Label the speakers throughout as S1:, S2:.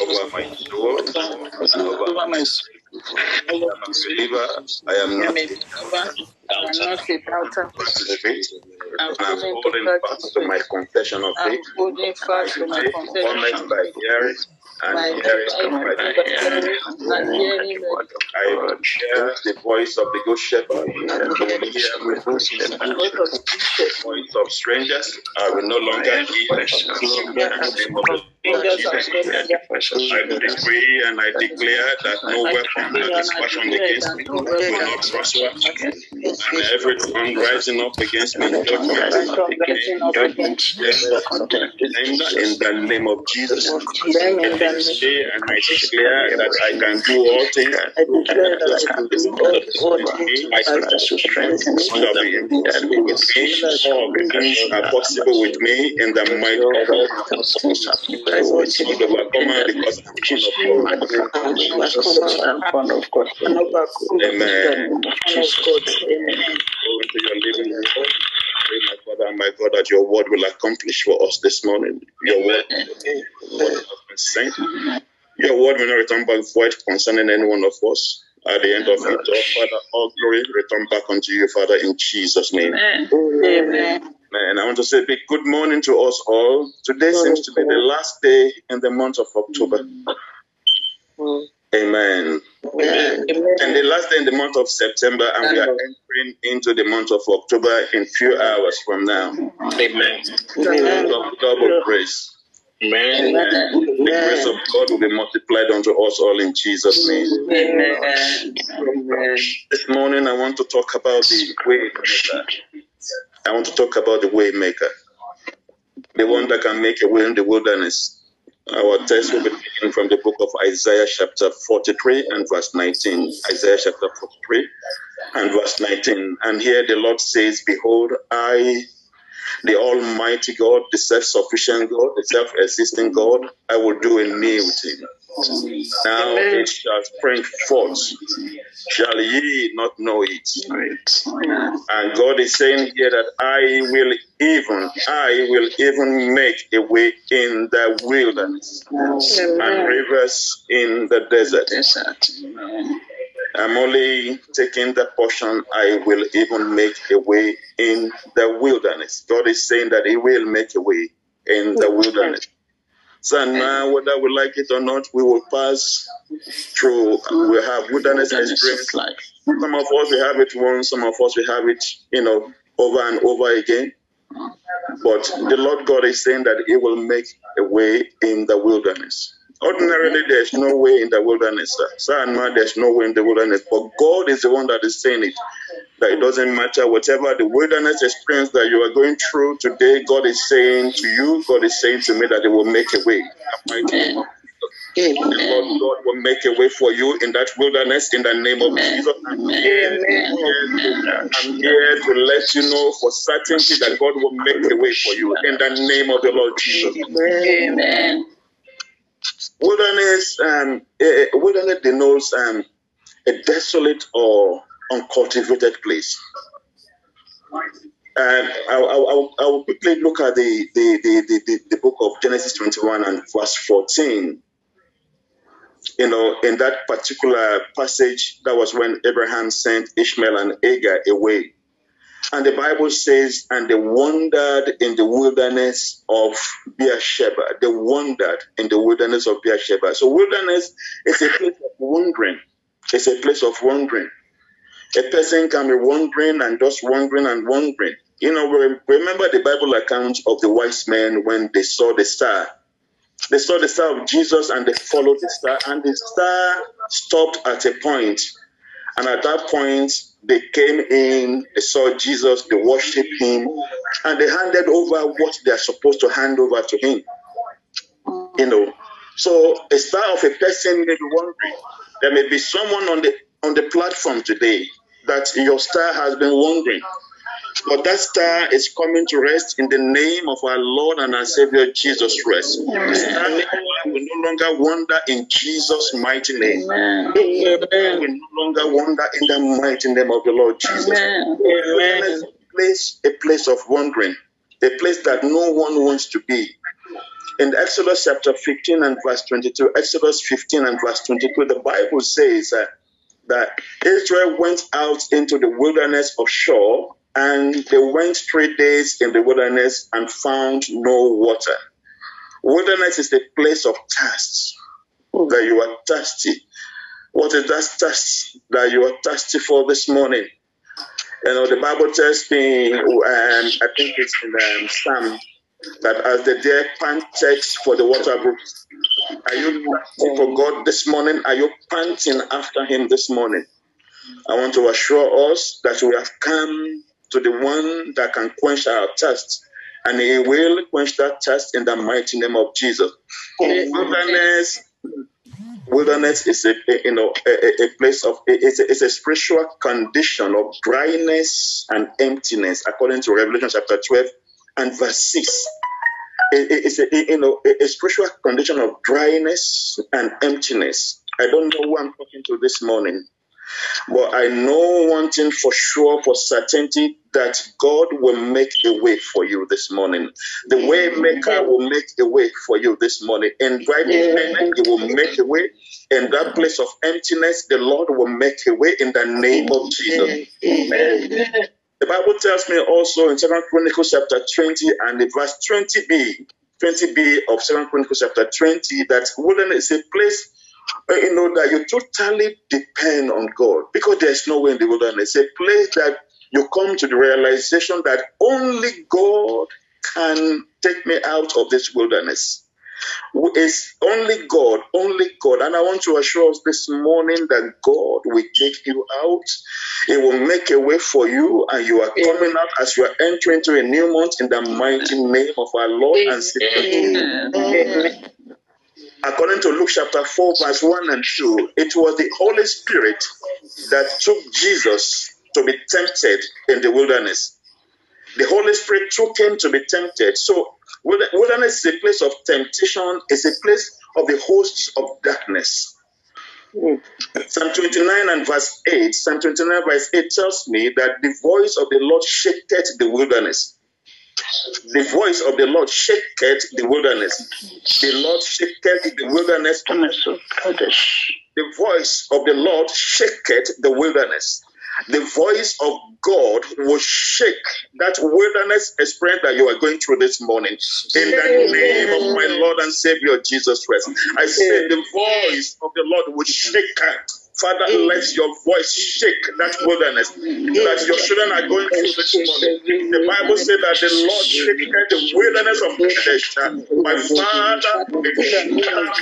S1: over my soul, and over
S2: my
S1: I am a believer. I am not
S2: I'm not a doubter. I'm holding
S1: holding fast to my confession of faith.
S2: I'm holding fast to my confession.
S1: cometh by hearing, and hearing by the I hear the voice of the good shepherd. I will hear the
S2: voice of
S1: voice of strangers. I will no longer hear the name of the
S2: Are strangers.
S1: I decree and I declare that no weapon that is fashioned against me will not prosper, and every tongue rising up against me in judgment, in the name of Jesus. I decree and I declare that I can do all things.
S2: I declare can do all things
S1: I shall be impossible with me. All things are possible with me in the mighty name of Jesus. I'm overcomer because I'm son of God. Amen. Go into your living room. My Father and my God, that your word will accomplish for us this morning. Your word, your word has been sent. Your word will not return back void concerning any one of us. At the end of it, all Father, all glory return back unto you, Father, in Jesus' name.
S2: Amen.
S1: And I want to say a big good morning to us all. Today seems to be the last day in the month of October. Amen. And the last day in the month of September, and we are entering into the month of October in few hours from now. Amen. Double, double grace.
S3: Amen.
S1: Amen. The grace of God will be multiplied unto us all in Jesus' name.
S2: Amen.
S1: This morning, I want to talk about the way maker. I want to talk about the waymaker, the one that can make a way in the wilderness. Our text will be taken from the book of Isaiah, chapter 43 and verse 19. Isaiah, chapter 43 and verse 19. And here the Lord says, Behold, I, the Almighty God, the self sufficient God, the self existing God, I will do a new thing. Now it shall spring forth. Shall ye not know it? And God is saying here that I will even, I will even make a way in the wilderness and rivers in the desert. I'm only taking the portion, I will even make a way in the wilderness. God is saying that He will make a way in the wilderness. So now, whether we like it or not, we will pass through. We have wilderness experience. Some of us we have it once, some of us we have it, you know, over and over again. But the Lord God is saying that He will make a way in the wilderness. Ordinarily, there's no way in the wilderness. Sir. Sir and man, there's no way in the wilderness. But God is the one that is saying it. That it doesn't matter whatever the wilderness experience that you are going through today, God is saying to you, God is saying to me that He will make a way.
S2: Amen.
S1: The Lord God will make a way for you in that wilderness in the name of Jesus. I'm here, I'm here to let you know for certainty that God will make a way for you in the name of the Lord Jesus.
S2: Amen.
S1: Wilderness, um, eh, eh, wilderness denotes um, a desolate or uncultivated place. I, I, I, will quickly look at the, the, the, the, the, the book of Genesis 21 and verse 14. You know, in that particular passage, that was when Abraham sent Ishmael and Agar away. And the Bible says, and they wandered in the wilderness of Beersheba. They wandered in the wilderness of Beersheba. So wilderness is a place of wandering. It's a place of wandering. A person can be wandering and just wandering and wandering. You know, remember the Bible account of the wise men when they saw the star. They saw the star of Jesus and they followed the star, and the star stopped at a point. And at that point, they came in, they saw Jesus, they worshiped him, and they handed over what they are supposed to hand over to him. You know, so a star of a person may be wondering. There may be someone on the on the platform today that your star has been wandering. But that star is coming to rest in the name of our Lord and our Savior Jesus Christ. The star will no longer wander in Jesus' mighty name.
S2: Amen.
S1: We will no longer wander in the mighty name of the Lord Jesus.
S2: Amen.
S1: Is a place, a place of wandering, a place that no one wants to be. In Exodus chapter 15 and verse 22, Exodus 15 and verse 22, the Bible says uh, that Israel went out into the wilderness of Shur and they went three days in the wilderness and found no water. Wilderness is a place of thirst, that you are thirsty. What is that thirst that you are thirsty for this morning? You know, the Bible tells me, um, I think it's in um, Psalm, that as the deer pants for the water brooks, are you for God this morning? Are you panting after Him this morning? I want to assure us that we have come to the one that can quench our thirst, and He will quench that thirst in the mighty name of Jesus. Wilderness, wilderness is a, you know a, a- a place of it's a, it's a spiritual condition of dryness and emptiness, according to Revelation chapter twelve and verse six. It- it- it's a you know a, spiritual condition of dryness and emptiness. I don't know who I'm talking to this morning. But I know one thing for sure, for certainty, that God will make a way for you this morning. The way maker will make a way for you this morning. In pain, He will make a way. In that place of emptiness, the Lord will make a way in the name of Jesus.
S2: Amen.
S1: The Bible tells me also in Second Chronicles chapter 20 and the verse 20b, 20b of Second Chronicles chapter 20, that wilderness is a place uh, you know that you totally depend on God because there's no way in the wilderness. It's a place that you come to the realization that only God can take me out of this wilderness. It's only God, only God. And I want to assure us this morning that God will take you out. He will make a way for you, and you are coming out as you are entering into a new month in the mighty name of our Lord and Savior.
S2: Amen.
S1: According to Luke chapter 4, verse 1 and 2, it was the Holy Spirit that took Jesus to be tempted in the wilderness. The Holy Spirit took him to be tempted. So, wilderness is a place of temptation, it's a place of the hosts of darkness. Hmm. Psalm 29 and verse 8, Psalm 29 verse 8 tells me that the voice of the Lord shaketh the wilderness. The voice of the Lord shaketh the wilderness. The Lord shaketh the wilderness the voice of the Lord shaketh the wilderness. The voice of God will shake that wilderness experience that you are going through this morning. In the name of my Lord and Savior Jesus Christ. I say the voice of the Lord will shake. Father, let your voice shake that wilderness that your children are going through this morning. The Bible says that the Lord. Shaketh the wilderness of Kadesh. My Father,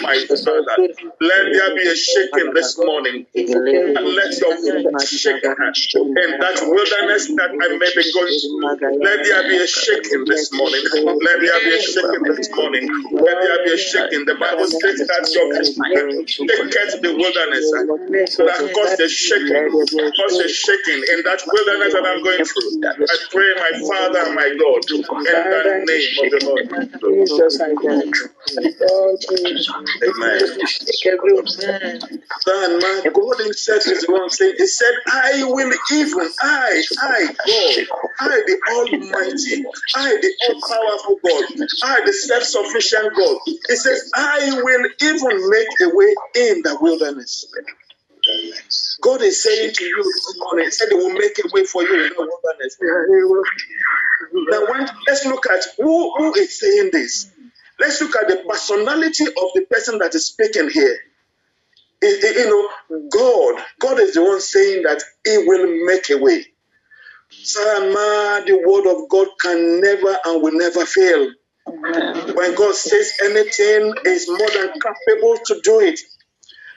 S1: my Father, let there be a shaking this morning. And let your voice shake in that wilderness that I may be going through. Let there be a shaking this morning. Let there be a shaking this morning. Let there be a shaking. The Bible says that your shaketh the wilderness that caused the shaking, caused the shaking in that wilderness that I'm going through. I pray, my Father my God, in the name of the Lord.
S3: Jesus, I thank.
S1: Amen. Son, man, God Himself is the one saying, He said, I will even, I, I, God, I, the Almighty, I, the all powerful God, I, the self sufficient God. He says, I will even make a way in the wilderness. God is saying to you this morning, He said, He will make a way for you in the wilderness. Now, when, let's look at who, who is saying this. Let's look at the personality of the person that is speaking here. It- it- you know, God, God is the one saying that He will make a way. Sama, the word of God can never and will never fail. When God says anything, is more than capable to do it.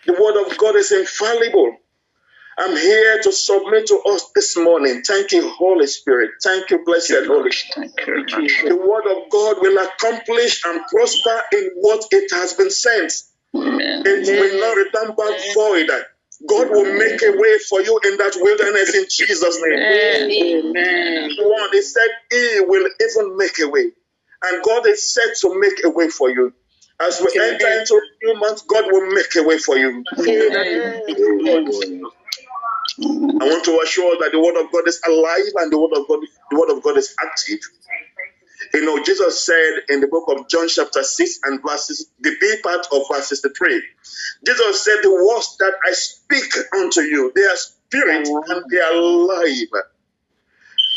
S1: The word of God is infallible. I'm here to submit to us this morning. Thank you, Holy Spirit. Thank you, blessed Holy Spirit. The word of God will accomplish and prosper in what it has been sent.
S2: Amen.
S1: It will not return back void. God will make a way for you in that wilderness in Jesus' name.
S2: Amen.
S1: One, he said he will even make a way. And God is set to make a way for you. As we enter into a new month, God will make a way for you. I want to assure that the word of God is alive and the word of God, the word of God is active. You know, Jesus said in the book of John, chapter 6 and verses, the B part of verse 63, Jesus said, The words that I speak unto you, they are spirit and they are life.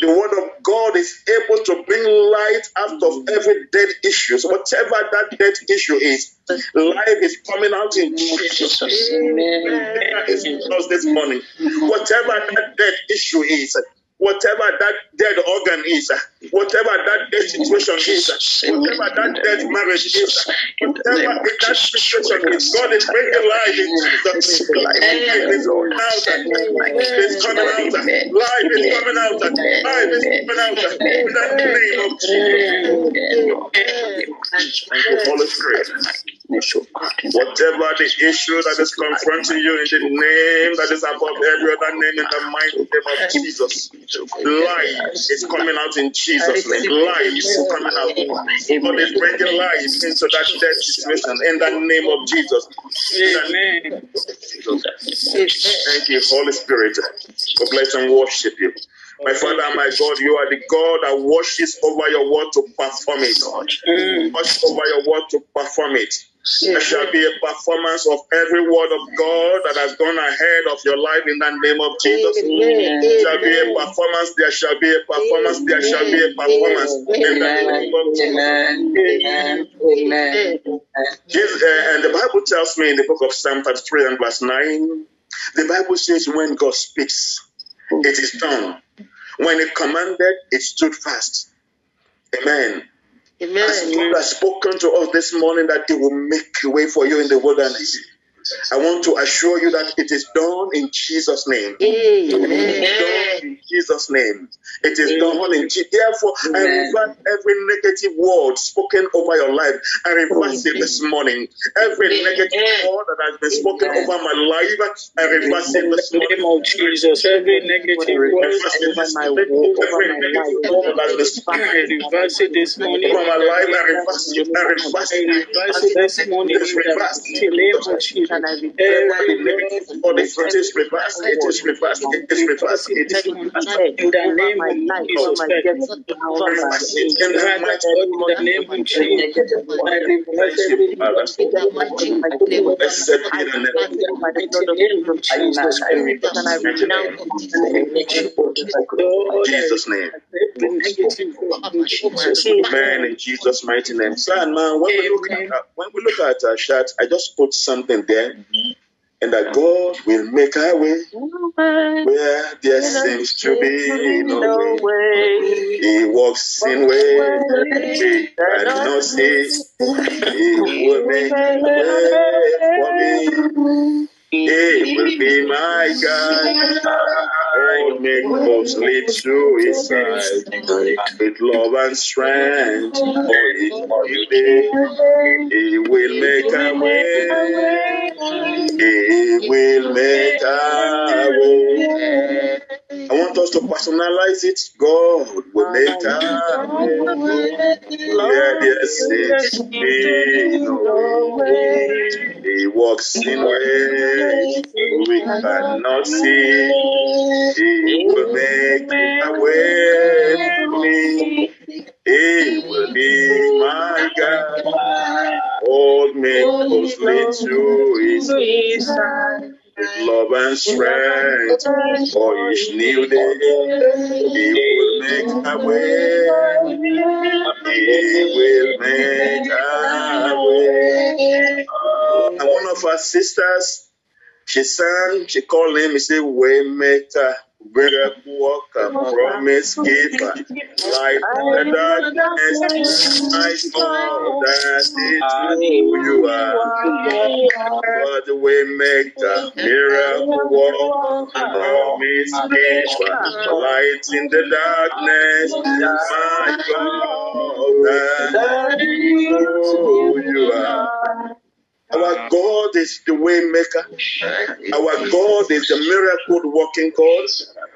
S1: The word of God is able to bring light out of every dead issue. So whatever that dead issue is, life is coming out in Jesus.
S2: Amen.
S1: It's this morning. Whatever that dead issue is, whatever that dead organ is, whatever that dead situation is, whatever that dead marriage is, whatever that situation is, God is bringing life in Jesus' name. Life is coming out. It's coming out. Life is coming out. Life is coming out. In the name of Jesus. Holy Spirit. Whatever the issue that is confronting you in the name that is above every other name in the mighty name of Jesus. Life is coming out in Jesus' name. Life is coming out. God is bringing life into that dead situation in the name of Jesus. In the name. Thank you, Holy Spirit. God bless and worship you. My Father and my God, you are the God that washes over your word to perform it. Mm. Wash over your word to perform it. There shall be a performance of every word of God that has gone ahead of your life in the name of Jesus. There shall be a performance, there shall be a performance, there shall be a performance in the name of Jesus.
S2: Amen.
S1: Jesus, uh, and the Bible tells me in the book of Psalm 33 and verse 9, the Bible says, when God speaks, it is done. When He commanded, it stood fast. Amen. As God has spoken to us this morning that He will make a way for you in the wilderness. I want to assure you that it is done in Jesus' name. It is done in Jesus' name. It is done in Jesus. Therefore, I reverse every negative word spoken over your life. I reverse it this morning. Every negative word that has been spoken over my life, I reverse it this
S3: In the
S1: morning.
S3: name of Jesus, every negative word over my walk, over my life, I reverse it this morning.
S1: Over my life, I reverse it. I reverse it.
S3: this morning in the mighty name of Jesus.
S1: Every
S3: Every
S1: negative word, it is reversed. It is reversed. It is reversed. It is reversed.
S3: in the name of Jesus Christ.
S1: Reverse it in the
S3: Right,
S1: mighty
S3: God, in the name of Jesus, I reverse every
S1: Father. Blessed be the name of God.
S3: mighty name of Jesus Christ. Lord, I
S1: Jesus' name.
S3: every negative word in Jesus' name.
S1: Amen. In Jesus' mighty name. Son, man, when we look at uh, when we look at uh, our chat, I just put something there, and that God will make our way where there seems to be no way. He walks in ways we cannot see. He will make a way for me. He will be my God. Hold me closely to his side with love and strength. He will make a way. He will make a way. I want us to personalize it. God will make a way where there seems to be no way. He walks in ways we cannot see. He will make a way for me. He will be my God. Hold me closely to his side. With love and strength for each new day. He will make a way. He will make a way. And one of our sisters, she sang, she called him, he said, Waymaker, miracle worker, promise giver, light in the darkness. I saw that it's who you are. But we make the waymaker, miracle worker, promise giver, light in the darkness. My God, that is who you are. Our God is the way maker. Our God is the miracle working God.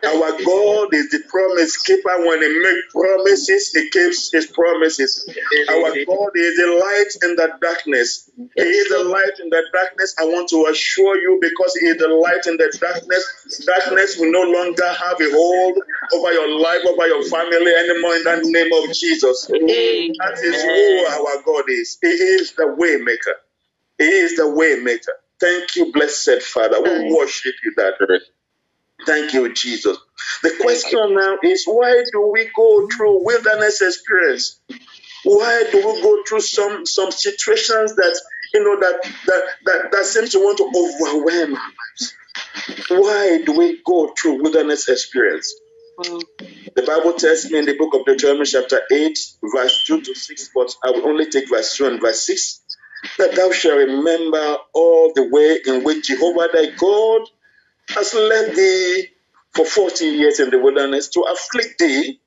S1: Our God is the promise keeper. When He makes promises, He keeps His promises. Our God is the light in the darkness. He is the light in the darkness. I want to assure you because He is the light in the darkness. Darkness will no longer have a hold over your life, over your family anymore in the name of Jesus. That is who our God is. He is the way maker. He is the way maker. Thank you, blessed Father. We worship you that Thank you, Jesus. The question now is why do we go through wilderness experience? Why do we go through some some situations that you know that that that, that seems to want to overwhelm our lives? Why do we go through wilderness experience? The Bible tells me in the book of Deuteronomy, chapter 8, verse 2 to 6, but I will only take verse 2 and verse 6, that thou shalt remember all the way in which Jehovah thy God has led thee for 40 years in the wilderness to afflict thee,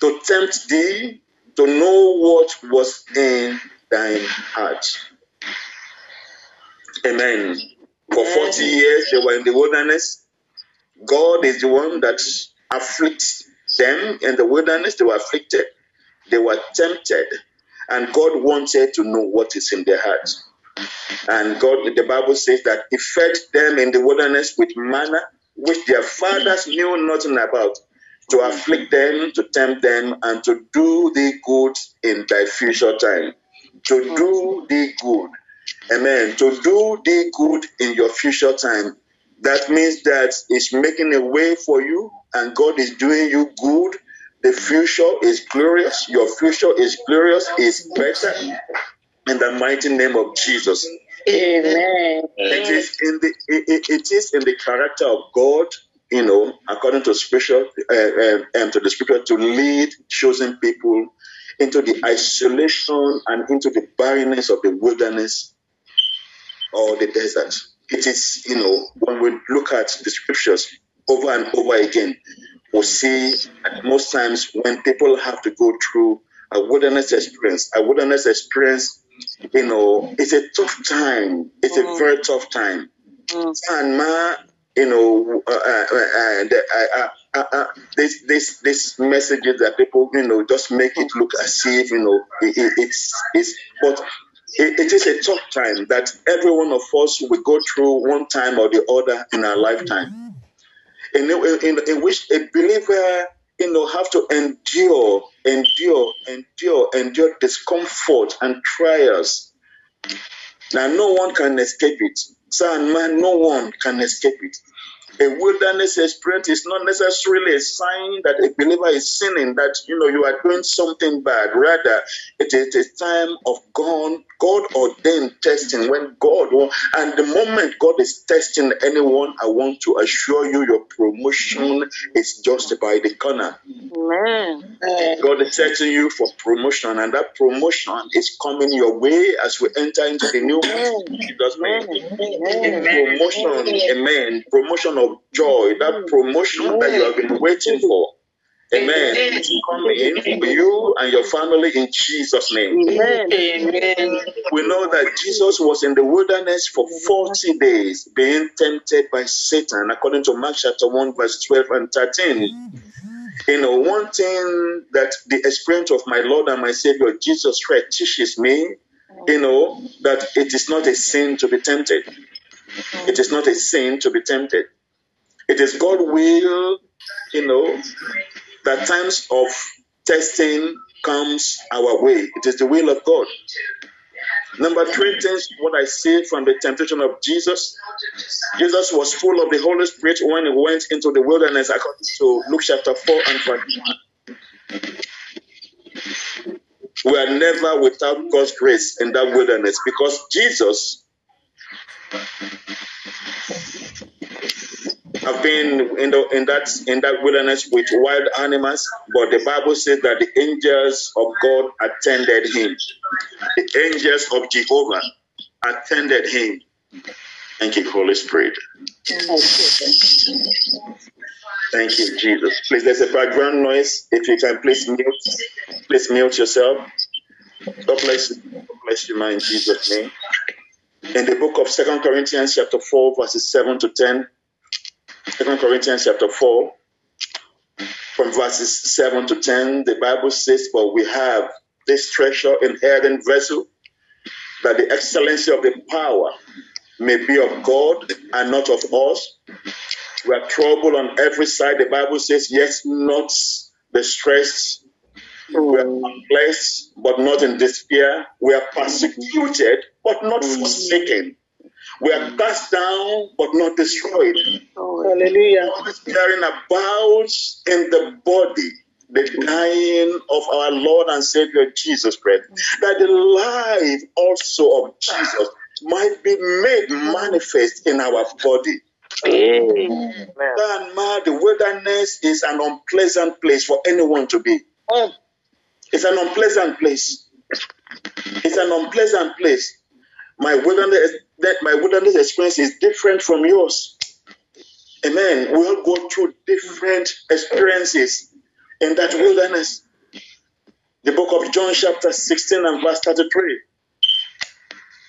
S1: to tempt thee, to know what was in thine heart. Amen. For 40 years they were in the wilderness. God is the one that afflicts them in the wilderness. They were afflicted, they were tempted, and God wanted to know what is in their hearts. And God, the Bible says that He fed them in the wilderness with manna, which their fathers knew nothing about, to afflict them, to tempt them, and to do the good in thy future time. To do the good. Amen. To do the good in your future time. That means that it's making a way for you, and God is doing you good. The future is glorious. Your future is glorious, is better in the mighty name of Jesus.
S2: Amen.
S1: It is in the it, it is in the character of God, you know, according to scripture uh, uh, and to the scripture, to lead chosen people into the isolation and into the barrenness of the wilderness or the desert. It is, you know, when we look at the scriptures over and over again, we see at most times when people have to go through a wilderness experience, a wilderness experience you know, it's a tough time. It's mm. a very tough time. Mm. And ma, you know, uh, uh, uh, uh, this this this messages that people, you know, just make it look as if, you know, it, it, it's it's but it, it is a tough time that every one of us will go through one time or the other in our lifetime. In, in, in which a believer you know, have to endure, endure, endure, endure discomfort and trials. Now, no one can escape it. Son, man, no one can escape it. A wilderness experience is not necessarily a sign that a believer is sinning, that you know you are doing something bad. Rather, it is a time of God, God ordained testing. When God and the moment God is testing anyone, I want to assure you your promotion is just by the corner. Amen. God is setting you for promotion, and that promotion is coming your way as we enter into the new Jesus' name. Promotion, amen. Promotion of joy, that promotion that you have been waiting for. Amen. It's coming for you and your family in Jesus' name. Amen. We know that Jesus was in the wilderness for 40 days, being tempted by Satan, according to Mark chapter 1, verse 12 and 13. You know, one thing that the experience of my Lord and my Savior Jesus Christ teaches me, you know, that it is not a sin to be tempted. It is not a sin to be tempted. It is God will, you know, that times of testing comes our way. It is the will of God. Number three things, what I see from the temptation of Jesus. Jesus was full of the Holy Spirit when he went into the wilderness, according to Luke chapter 4 and verse 1. We are never without God's grace in that wilderness because Jesus have been in, the, in that in that wilderness with wild animals, but the Bible says that the angels of God attended him. The angels of Jehovah attended him. Thank you, Holy Spirit. Thank you, Jesus. Please, there's a background noise. If you can, please mute. Please mute yourself. God bless you. God bless you, man, in Jesus' name. In the book of Second Corinthians, chapter 4, verses 7 to 10, Second Corinthians chapter 4, from verses 7 to 10, the Bible says, But we have this treasure in earthen vessel, that the excellency of the power may be of God and not of us. We are troubled on every side. The Bible says, Yes, not distressed. We are hmm. perplexed, but not in despair. We are persecuted, but not hmm. forsaken. We are cast down, but not destroyed.
S3: Hallelujah.
S1: Always carrying about in the body the dying of our Lord and Savior Jesus Christ, that the life also of Jesus might be made manifest in our body.
S2: Amen.
S1: And man, the wilderness is an unpleasant place for anyone to be. It's an unpleasant place. It's an unpleasant place. My wilderness, that my wilderness experience is different from yours. Amen. We all go through different experiences in that wilderness. The book of John, chapter 16 and verse 33.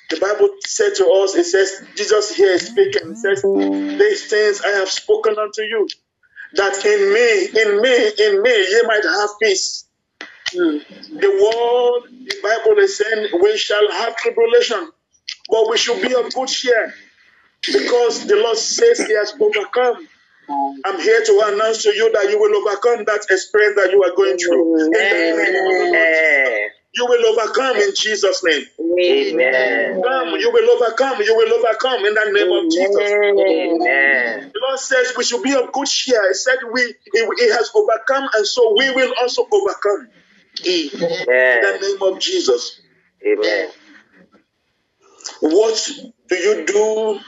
S1: The Bible said to us, it says, Jesus here is speaking, it says, These things I have spoken unto you, that in me, in me, in me, ye might have peace. The world, the Bible is saying, we shall have tribulation, but we should be of good cheer because the Lord says He has overcome. I'm here to announce to you that you will overcome that experience that you are going through. In the name of the Lord.
S2: Amen.
S1: You will overcome in Jesus' name.
S2: Amen.
S1: Come, you will overcome. You will overcome in the name of Jesus.
S2: Amen.
S1: The Lord says we should be of good cheer. He said we he, he has overcome, and so we will also overcome. In the name of Jesus.
S2: Amen.
S1: What do you do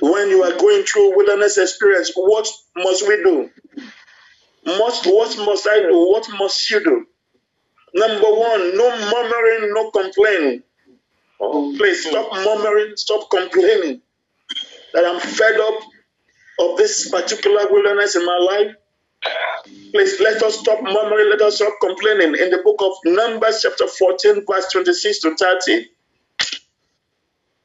S1: when you are going through wilderness experience? What must we do? Must what must I do? What must you do? Number one, no murmuring, no complaining. Oh, please stop murmuring, stop complaining. That I'm fed up of this particular wilderness in my life. Please let us stop murmuring, let us stop complaining. In the book of Numbers, chapter 14, verse 26 to 30,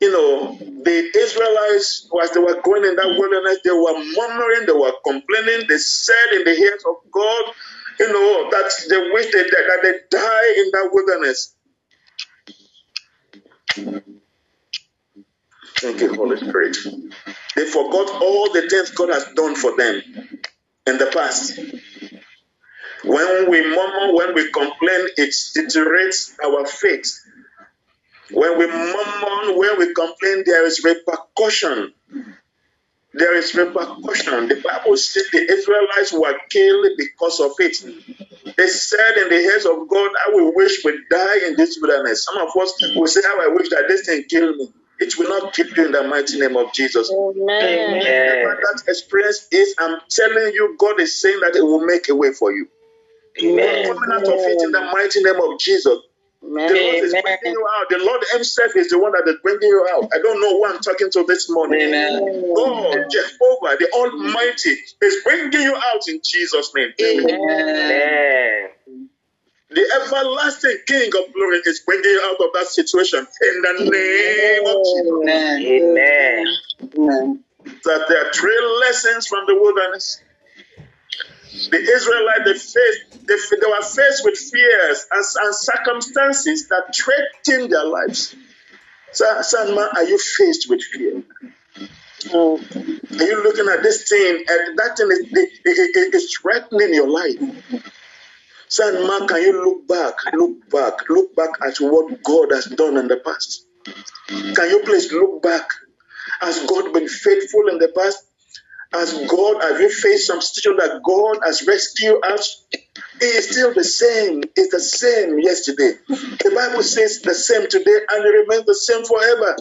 S1: you know, the Israelites, as they were going in that wilderness, they were murmuring, they were complaining. They said in the ears of God, you know, that they wish they, that they die in that wilderness. Thank you, Holy Spirit. They forgot all the things God has done for them in the past. When we murmur, when we complain, it deteriorates our faith. When we murmur, when we complain, there is repercussion. There is repercussion. The Bible says the Israelites were killed because of it. They said in the ears of God, I will wish we die in this wilderness. Some of us will say, How I wish that this thing kill me. It will not kill you in the mighty name of Jesus.
S3: Amen.
S1: Whatever that experience is, I'm telling you, God is saying that it will make a way for you.
S2: Amen.
S1: Coming out of it in the mighty name of Jesus. The Lord is bringing you out. The Lord Himself is the one that is bringing you out. I don't know who I'm talking to this morning.
S2: Amen.
S1: God, Jehovah, the Almighty, is bringing you out in Jesus' name.
S2: Amen.
S1: The everlasting King of glory is bringing you out of that situation in the name of Jesus.
S2: Amen.
S1: That there are three lessons from the wilderness. The Israelites, they faced, they, they were faced with fears and, and circumstances that threatened their lives. So, son, man, are you faced with fear? Are you looking at this thing and that thing is, it, it, threatening your life? Son, man, can you look back, look back, look back at what God has done in the past? Can you please look back? Has God been faithful in the past? Has God, have you faced some situation that God has rescued us? He is still the same. It's the same yesterday. The Bible says the same today and it remains the same forever.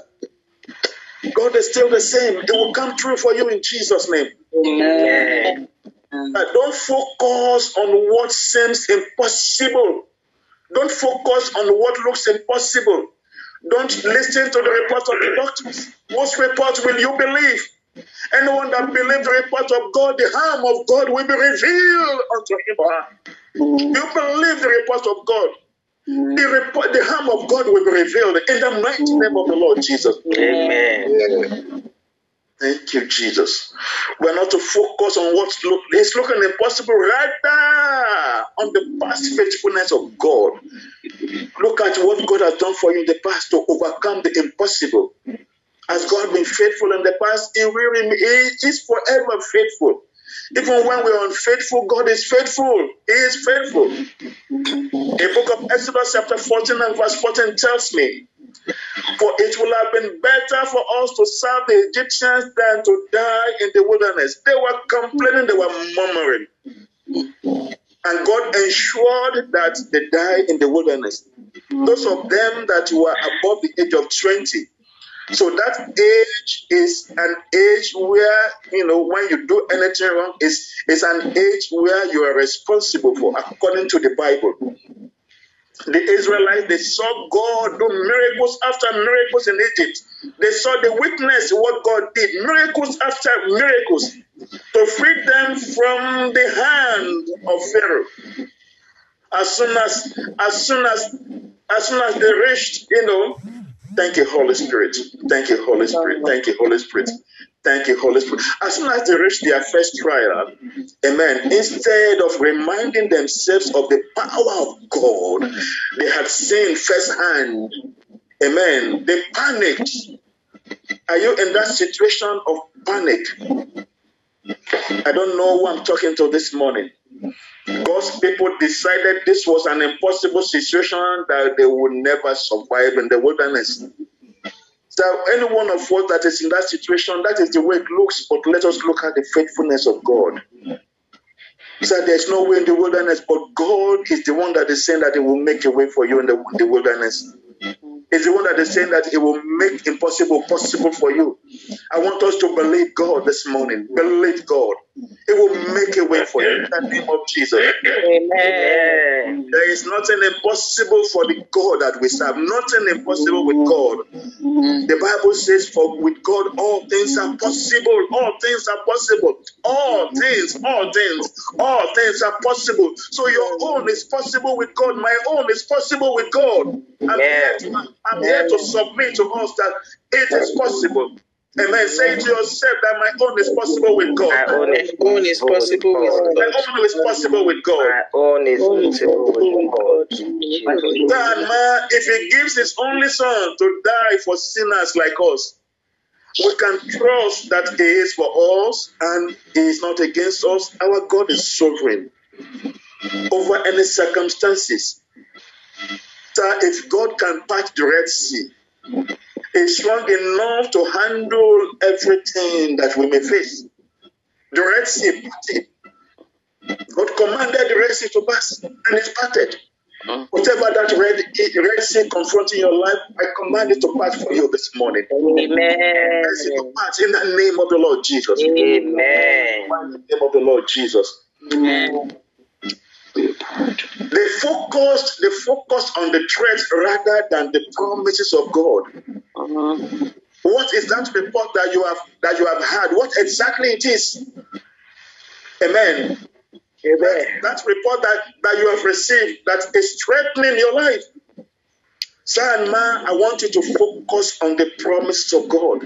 S1: God is still the same. It will come true for you in Jesus' name.
S2: Amen.
S1: Don't focus on what seems impossible. Don't focus on what looks impossible. Don't listen to the reports of the doctors. What report will you believe? Anyone that believes the report of God, the harm of God will be revealed unto him or her. You believe the report of God. The report, the harm of God will be revealed in the mighty name of the Lord mm. Jesus.
S2: Amen.
S1: Thank you, Jesus. We're not to focus on what look, is looking impossible, rather on the past faithfulness of God. Look at what God has done for you in the past to overcome the impossible. Has God been faithful in the past? He will He is forever faithful. Even when we're unfaithful, God is faithful. He is faithful. The book of Exodus, chapter 14 and verse 14 tells me, For it will have been better for us to serve the Egyptians than to die in the wilderness. They were complaining, they were murmuring. And God ensured that they died in the wilderness. Those of them that were above the age of 20, so that age is an age where you know when you do anything wrong is is an age where you are responsible for according to the Bible. The Israelites they saw God do miracles after miracles in Egypt. They saw the witness what God did, miracles after miracles, to free them from the hand of Pharaoh. As soon as as soon as as soon as they reached, you know, Thank you, Holy Spirit. Thank you, Holy Spirit. Thank you, Holy Spirit. Thank you, Holy Spirit. As soon as they reached their first trial, amen, instead of reminding themselves of the power of God they had seen firsthand, amen, they panicked. Are you in that situation of panic? I don't know who I'm talking to this morning. God's people decided this was an impossible situation that they would never survive in the wilderness. So, any one of us that is in that situation, that is the way it looks, but let us look at the faithfulness of God. He said, there's no way in the wilderness, but God is the one that is saying that He will make a way for you in the, the wilderness is the one that is saying that it will make impossible possible for you. I want us to believe God this morning. Believe God. It will make a way for you in the name of Jesus.
S2: Amen.
S1: There is nothing impossible for the God that we serve. Nothing impossible with God. The Bible says, For with God all things are possible. All things are possible. All things, all things, all things are possible. So your own is possible with God. My own is possible with God. I'm, here to, I'm here to submit to us that it is possible. Amen. Say to yourself that my own is possible with God.
S2: My own is,
S3: own is possible with God.
S1: My own is possible with God.
S2: My own is possible with God.
S1: God, man, if He gives His only Son to die for sinners like us, we can trust that He is for us and He is not against us. Our God is sovereign over any circumstances. So if God can part the Red Sea, He's strong enough to handle everything that we may face. The Red Sea parted. God commanded the Red Sea to pass, and it parted. Whatever that red, red sea confronting your life, I command it to pass for you this morning.
S2: Amen.
S1: Red sea to pass in the name of the Lord Jesus.
S2: Amen.
S1: In the name of the Lord Jesus.
S3: Amen.
S1: They focused, they focused on the threats rather than the promises of God. What is that report that you have that you have had? What exactly it is? Amen. That, that report that, that you have received that is threatening your life. Sir and ma, I want you to focus on the promises of God.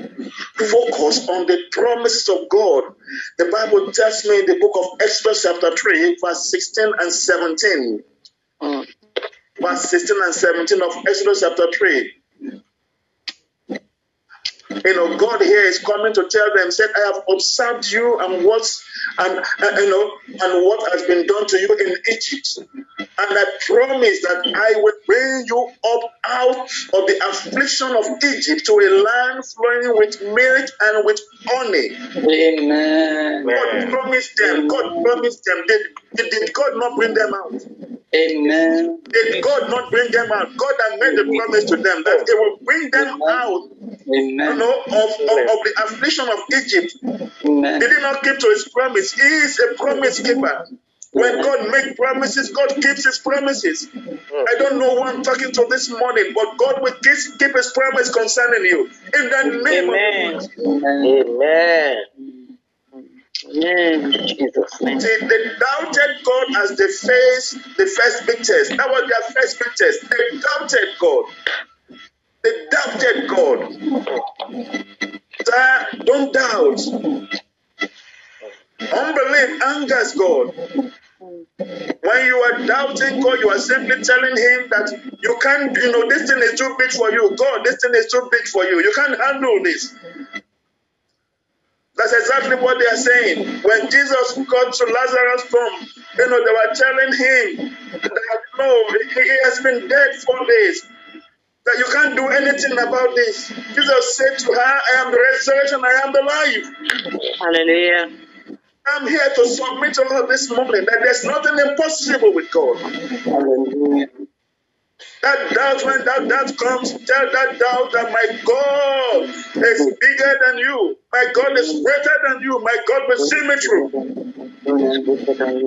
S1: Focus on the promises of God. The Bible tells me in the book of Exodus, chapter 3, verse 16 and 17. Mm. Verse 16 and 17 of Exodus, chapter 3. You know, God here is coming to tell them, said, I have observed you and what's and, and you know and what has been done to you in Egypt. And I promise that I will bring you up out of the affliction of Egypt to a land flowing with milk and with honey.
S3: Amen.
S1: God promised them, God promised them. Did, did, did God not bring them out?
S3: Amen.
S1: Did God not bring them out? God had made the promise to them that He will bring them out you know, of, of, of the affliction of Egypt.
S3: Amen.
S1: He did not keep to his promise. He is a promise keeper. When God makes promises, God keeps his promises. I don't know who I'm talking to this morning, but God will keep, keep his promise concerning you. In the name
S2: Amen.
S1: of the
S3: Amen. Jesus'.
S1: See, they doubted God as they faced the first big test. That was their first big test. They doubted God. They doubted God. Sir, Don't doubt. Unbelief angers God. When you are doubting God, you are simply telling Him that you can't, you know, this thing is too big for you. God, this thing is too big for you. You can't handle this. That's exactly what they are saying. When Jesus got to Lazarus' tomb, you know, they were telling him that no, he has been dead four days. That you can't do anything about this. Jesus said to her, I am the resurrection, I am the life.
S2: Hallelujah.
S1: I'm here to submit to her this morning that there's nothing impossible with God.
S2: Hallelujah.
S1: That doubt, when that doubt comes, tell that doubt that my God is bigger than you. My God is greater than you. My God will see me through.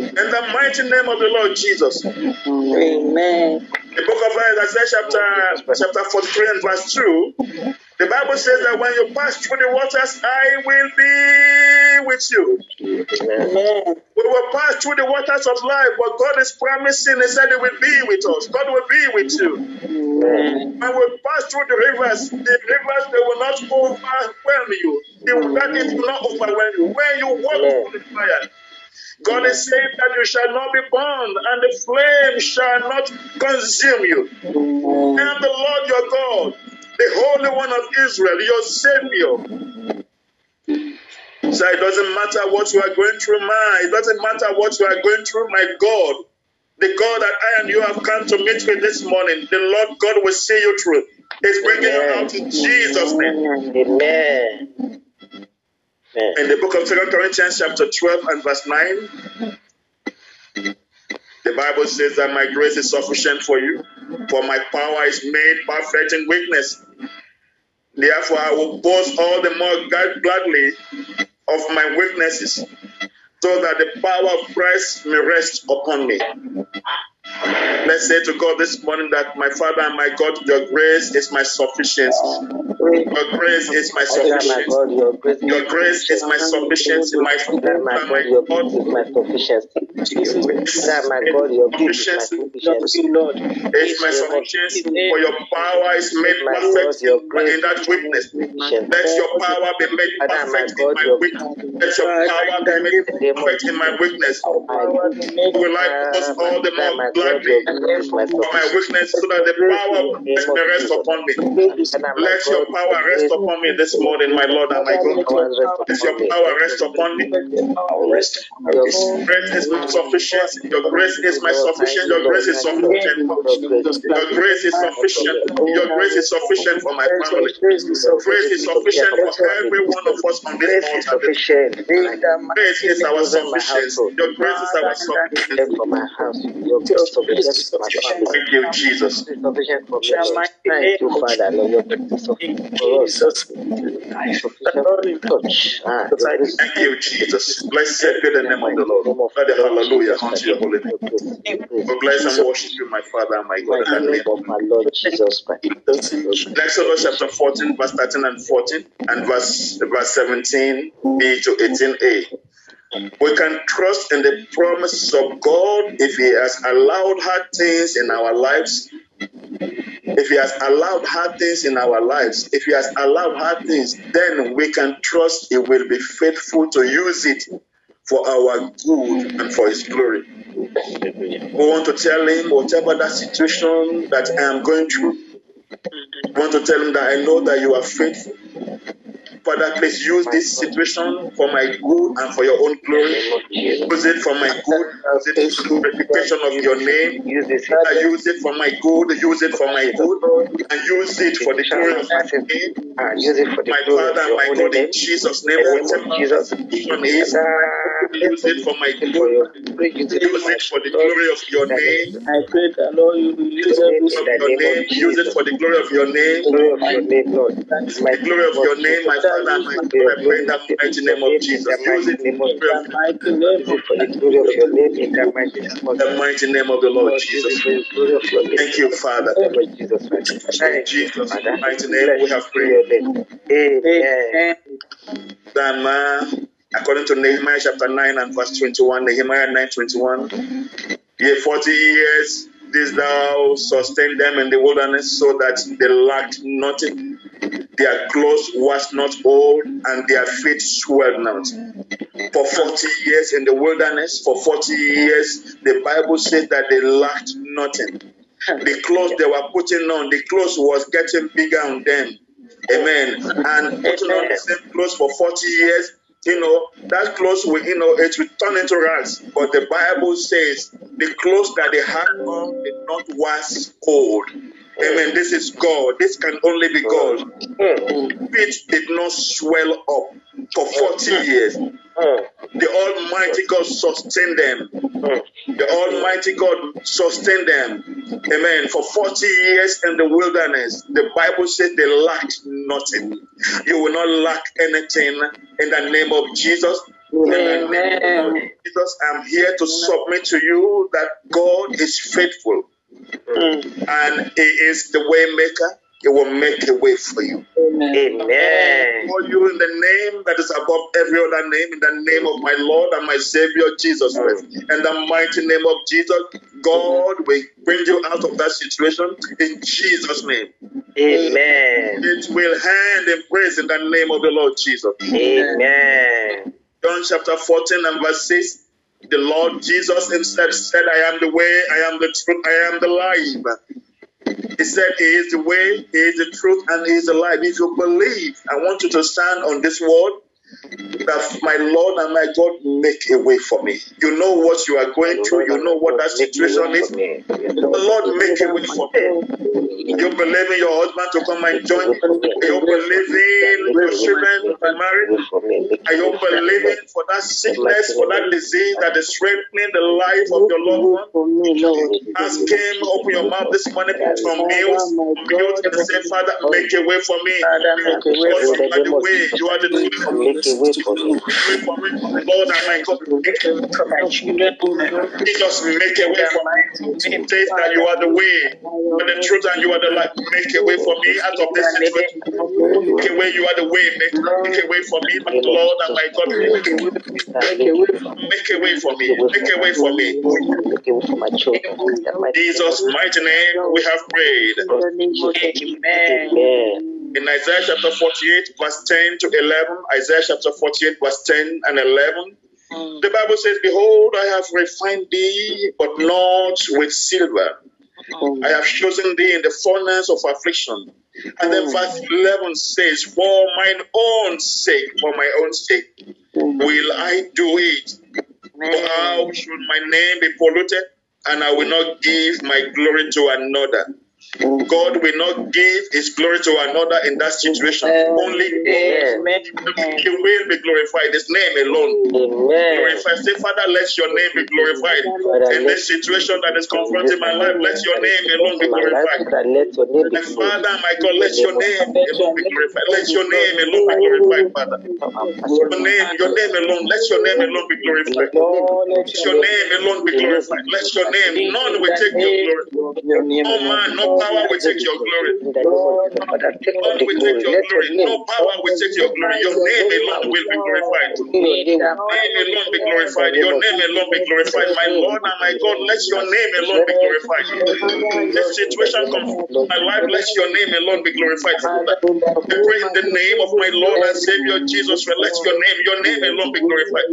S1: In the mighty name of the Lord Jesus.
S2: Amen.
S1: The book of Isaiah, chapter, chapter 43 and verse 2, the Bible says that when you pass through the waters, I will be with you.
S2: Amen.
S1: We will pass through the waters of life, but God is promising, He said He will be with us. God will be with you.
S2: Amen.
S1: When we pass through the rivers, the rivers they will not overwhelm you. The, that it will not overwhelm you. When you walk through the fire, God is saying that you shall not be burned, and the flame shall not consume you. I am the Lord your God, the Holy One of Israel, your Savior. So it doesn't matter what you are going through, man. It doesn't matter what you are going through, my God. The God that I and you have come to meet with this morning, the Lord God will see you through. He's bringing you out in Jesus' name.
S2: Amen.
S1: In the book of 2 Corinthians, chapter 12 and verse 9, the Bible says that my grace is sufficient for you, for my power is made perfect in weakness. Therefore, I will boast all the more glad- gladly of my weaknesses, so that the power of Christ may rest upon me. Let's say to God this morning that my Father and my God, your grace is my sufficiency. Your grace is my sufficiency.
S2: God, your grace,
S1: is my sufficiency. My
S2: God, your
S1: my
S2: grace is
S1: God,
S2: my sufficiency. Oh, my God, your grace is my sufficiency.
S3: Lord.
S1: is my sufficiency. For your power is made perfect
S2: God,
S1: in, that weakness. Let your power be made perfect in
S2: God,
S1: my weakness. Let your power be made perfect in my weakness. Will I boast all the more
S2: God,
S1: gladly
S2: grace is my
S1: for my weakness so that the power of rest upon me. Let your
S2: God,
S1: power rest upon me this morning, my Lord and my God. Let your power rest upon me.
S2: Your
S1: Grace is my sufficiency. Your grace is my sufficient. Your grace is sufficient. Your grace is sufficient. Your grace is sufficient for my family. Your grace is sufficient for every one of us on this
S2: Grace is
S1: altar.
S2: sufficient.
S1: Grace is our sufficiency. Your grace is our sufficiency.
S2: Sufficient for my house. Your grace is sufficient for my family.
S1: Thank you, Jesus.
S2: Grace is sufficient for me, Lord. Thank you, Father. For us. Your grace is
S1: Thank you, Jesus. Blessed be the name of the Lord. The hallelujah unto your holy name. Bless and worship you, my Father and my God,
S2: of my Lord Jesus Christ.
S1: Exodus chapter 14, verse 13 and 14, and verse, verse 17b to 18a. We can trust in the promises of God if He has allowed hard things in our lives. If He has allowed hard things in our lives, if He has allowed hard things, then we can trust He will be faithful to use it for our good and for His glory. We want to tell Him whatever that situation that I am going through, I want to tell him that I know that you are faithful. Father, please use this situation for my good and for your own glory. Use it for my good. Use it for the reputation of your name.
S2: Use
S1: Father, use it for my good. Use it for my good. And use it for the glory of your name.
S2: Use it for the
S1: My Father and my God, in. Jesus' name,
S2: In the
S1: whatever
S2: Jesus.
S1: is, use it for my good.
S2: use it for
S1: Use
S2: my
S1: it for the glory of your name.
S3: I pray that Lord, you will use
S2: glory
S3: every
S2: in
S1: Of your
S2: name
S1: name. Use it for the glory of your name.
S2: Glory of your name,
S1: The glory of your name, my Father and I pray in the mighty name of Jesus. Use it the glory of
S3: the mighty name
S2: Use it for the glory of your name in the mighty name of
S1: the mighty name of the Lord
S2: Lord. Use it
S1: Jesus.
S2: for the glory of your name.
S1: Thank you, Father.
S2: In the name of Jesus
S1: In
S2: Thank you, Father.
S1: mighty name we have prayed.
S2: Amen.
S3: Amen.
S1: According to Nehemiah chapter 9 and verse 21, Nehemiah 9 21, yea, 40 years didst thou sustain them in the wilderness so that they lacked nothing. Their clothes was not old, and their feet swelled not. For 40 years in the wilderness, for 40 years, the Bible says that they lacked nothing. The clothes they were putting on, the clothes was getting bigger on them. Amen. And putting on the same clothes for 40 years, you know, that clothes will, you know, it will turn into rags. But the Bible says the clothes that they had on did not wax old. Amen. This is God. This can only be God. Hmm. Feet did not swell up for 40 hmm. years. Hmm. The Almighty God sustained them. The Almighty God sustained them. Amen. For 40 years in the wilderness, the Bible says they lacked nothing. You will not lack anything in the name of Jesus. Amen. Jesus, I'm here to submit to you that God is faithful and He is the way maker. He will make a way for you.
S2: Amen.
S1: For you in the name that is above every other name, in the name of my Lord and my Savior Jesus Christ. In the mighty name of Jesus, God will bring you out of that situation in Jesus' name.
S2: Amen.
S1: It will hand in praise in the name of the Lord Jesus.
S2: Amen.
S1: John chapter 14 and verse 6. The Lord Jesus himself said, I am the way, I am the truth, I am the life. He said, He is the way, He is the truth, and He is the life. If you believe, I want you to stand on this word that my Lord and my God make a way for me. You know what you are going through, you know what that situation is. The Lord make a way for me. You believe in your husband to come and join. You believe in your children to be married. Are you believing for that sickness, for that disease that is threatening the life of your loved one? Ask Him, open your mouth this morning from mute, mute and say, Father, make a way for me. Because you are the way, you are the truth.
S2: Make a way for me.
S1: Pray for me, Lord and my God. Jesus, make a way for me. Say that you are the way, the truth, and you are the life. Make a way for me out of this situation. Make a way, you are the way. Make, make a way for me, my Lord and my God. Make a way for me. Make a way for me.
S2: Make a way for my children.
S1: Jesus' mighty name, we have prayed.
S2: Amen.
S1: In Isaiah chapter 48, verse 10 to 11, Isaiah chapter 48, verse 10 and 11, hmm. the Bible says, Behold, I have refined thee, but not with silver. Hmm. I have chosen thee in the furnace of affliction. And then hmm. verse 11 says, For mine own sake, for my own sake, will I do it. For how should my name be polluted? And I will not give my glory to another. God will not give his glory to another in that situation. Only God. He will be glorified. His name alone. Glorified. Say, Father, let your name be glorified. In this situation that is confronting my life, let your name alone be glorified. My Father, my God, let your name alone be glorified. Let your name alone be glorified, Father. Your name, your name alone, let your name alone be glorified. Let your name alone be glorified. Let your name, none will take your glory. No man, no power will take your glory. None will take your glory. No power will take your glory. Your name alone will be glorified. Your name alone be glorified. Your name alone be glorified. My Lord and my God, let your name alone be glorified. This situation comes my life, let your name alone be glorified. I pray in the name of my Lord and Savior Jesus, let your name, your name alone be glorified.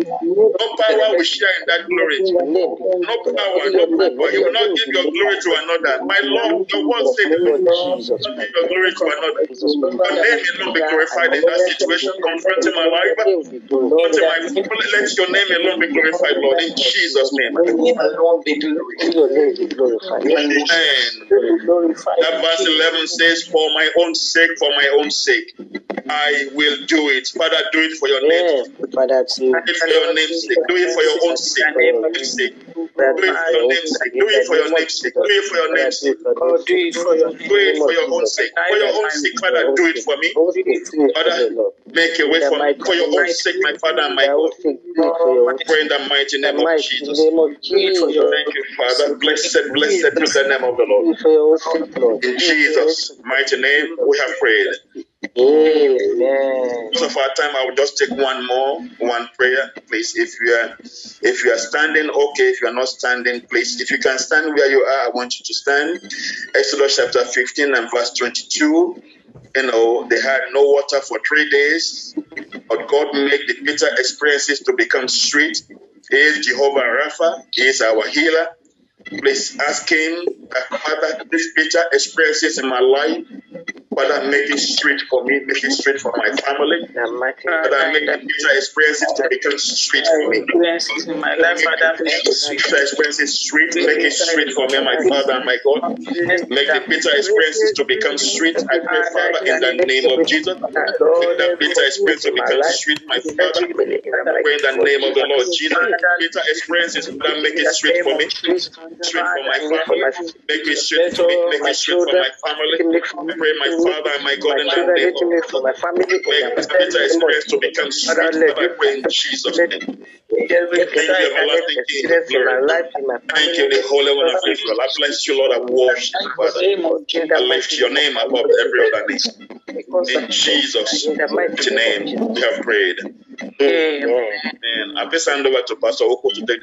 S1: No power will share in that glory. No power, no power. You will not give your glory to another. My Lord, your word says, give your glory to another. Your name alone be glorified in that situation, confronting my life, confronting my people. Let your name alone be glorified, Lord, in Jesus' name. Amen. That verse 11 says, For my own sake, for my own sake, I will do it. Father, do it for your name.
S2: Father,
S1: Do it for your name's sake. Do it for your own sake. For your name's sake. Do it for your name's sake. Do it for your name's sake. Do it for your name's sake.
S3: It for your
S1: Do it for your own sake. For your own sake, Father, do it for me. Father, make a way for me. For your own sake, my Father and my God. Pray in the mighty name of Jesus. Thank you, Father. Blessed, blessed be the name of the Lord. In Jesus' mighty name, we have prayed.
S2: Amen.
S1: Because of our time, I will just take one more, one prayer, please. If you are, if you are standing, okay. If you are not standing, please. If you can stand where you are, I want you to stand. Exodus chapter 15 and verse 22. you know, they had no water for three days, but God made the bitter experiences to become sweet. He is Jehovah Rapha, He is our healer. Please ask Him, Father, these bitter experiences in my life, Father, make it straight for me, make it straight for my family. Father, make the bitter experiences to become straight for me.
S3: Experiences in my life, Father, make sweet.
S1: Bitter experiences straight, make it straight for me, my Father and my God. Make the bitter experiences to become sweet. I pray, Father, in the name of Jesus. Make the bitter experience to become sweet, my Father. I pray in the name of the Lord Jesus. Bitter experiences, Father, make it sweet for me, sweet for my family. Make it sweet for me, make it sweet for my family. I pray, my Father and my God, in the name of
S2: for my family.
S1: Make the bitter experience to become sweet, Father, I pray in Jesus' name.
S2: Thank you, everlasting King of glory.
S1: Thank you, the Holy One of Israel. I bless you, Lord. I worship you, Father. I lift your name above every other name. In Jesus' name, we have prayed.
S2: Amen.
S1: Amen. I'll hand over to Pastor Oko to take